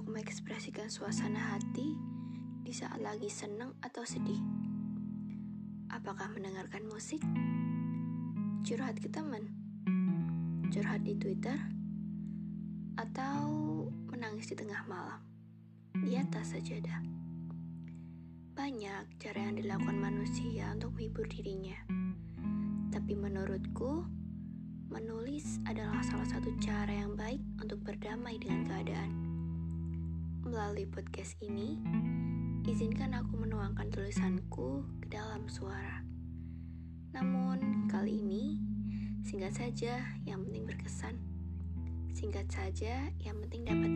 untuk mengekspresikan suasana hati di saat lagi senang atau sedih? Apakah mendengarkan musik? Curhat ke teman? Curhat di Twitter? Atau menangis di tengah malam? Di atas sajadah? Banyak cara yang dilakukan manusia untuk menghibur dirinya. Tapi menurutku, menulis adalah salah satu cara yang baik untuk berdamai dengan keadaan. Melalui podcast ini, izinkan aku menuangkan tulisanku ke dalam suara. Namun, kali ini singkat saja yang penting berkesan. Singkat saja yang penting dapat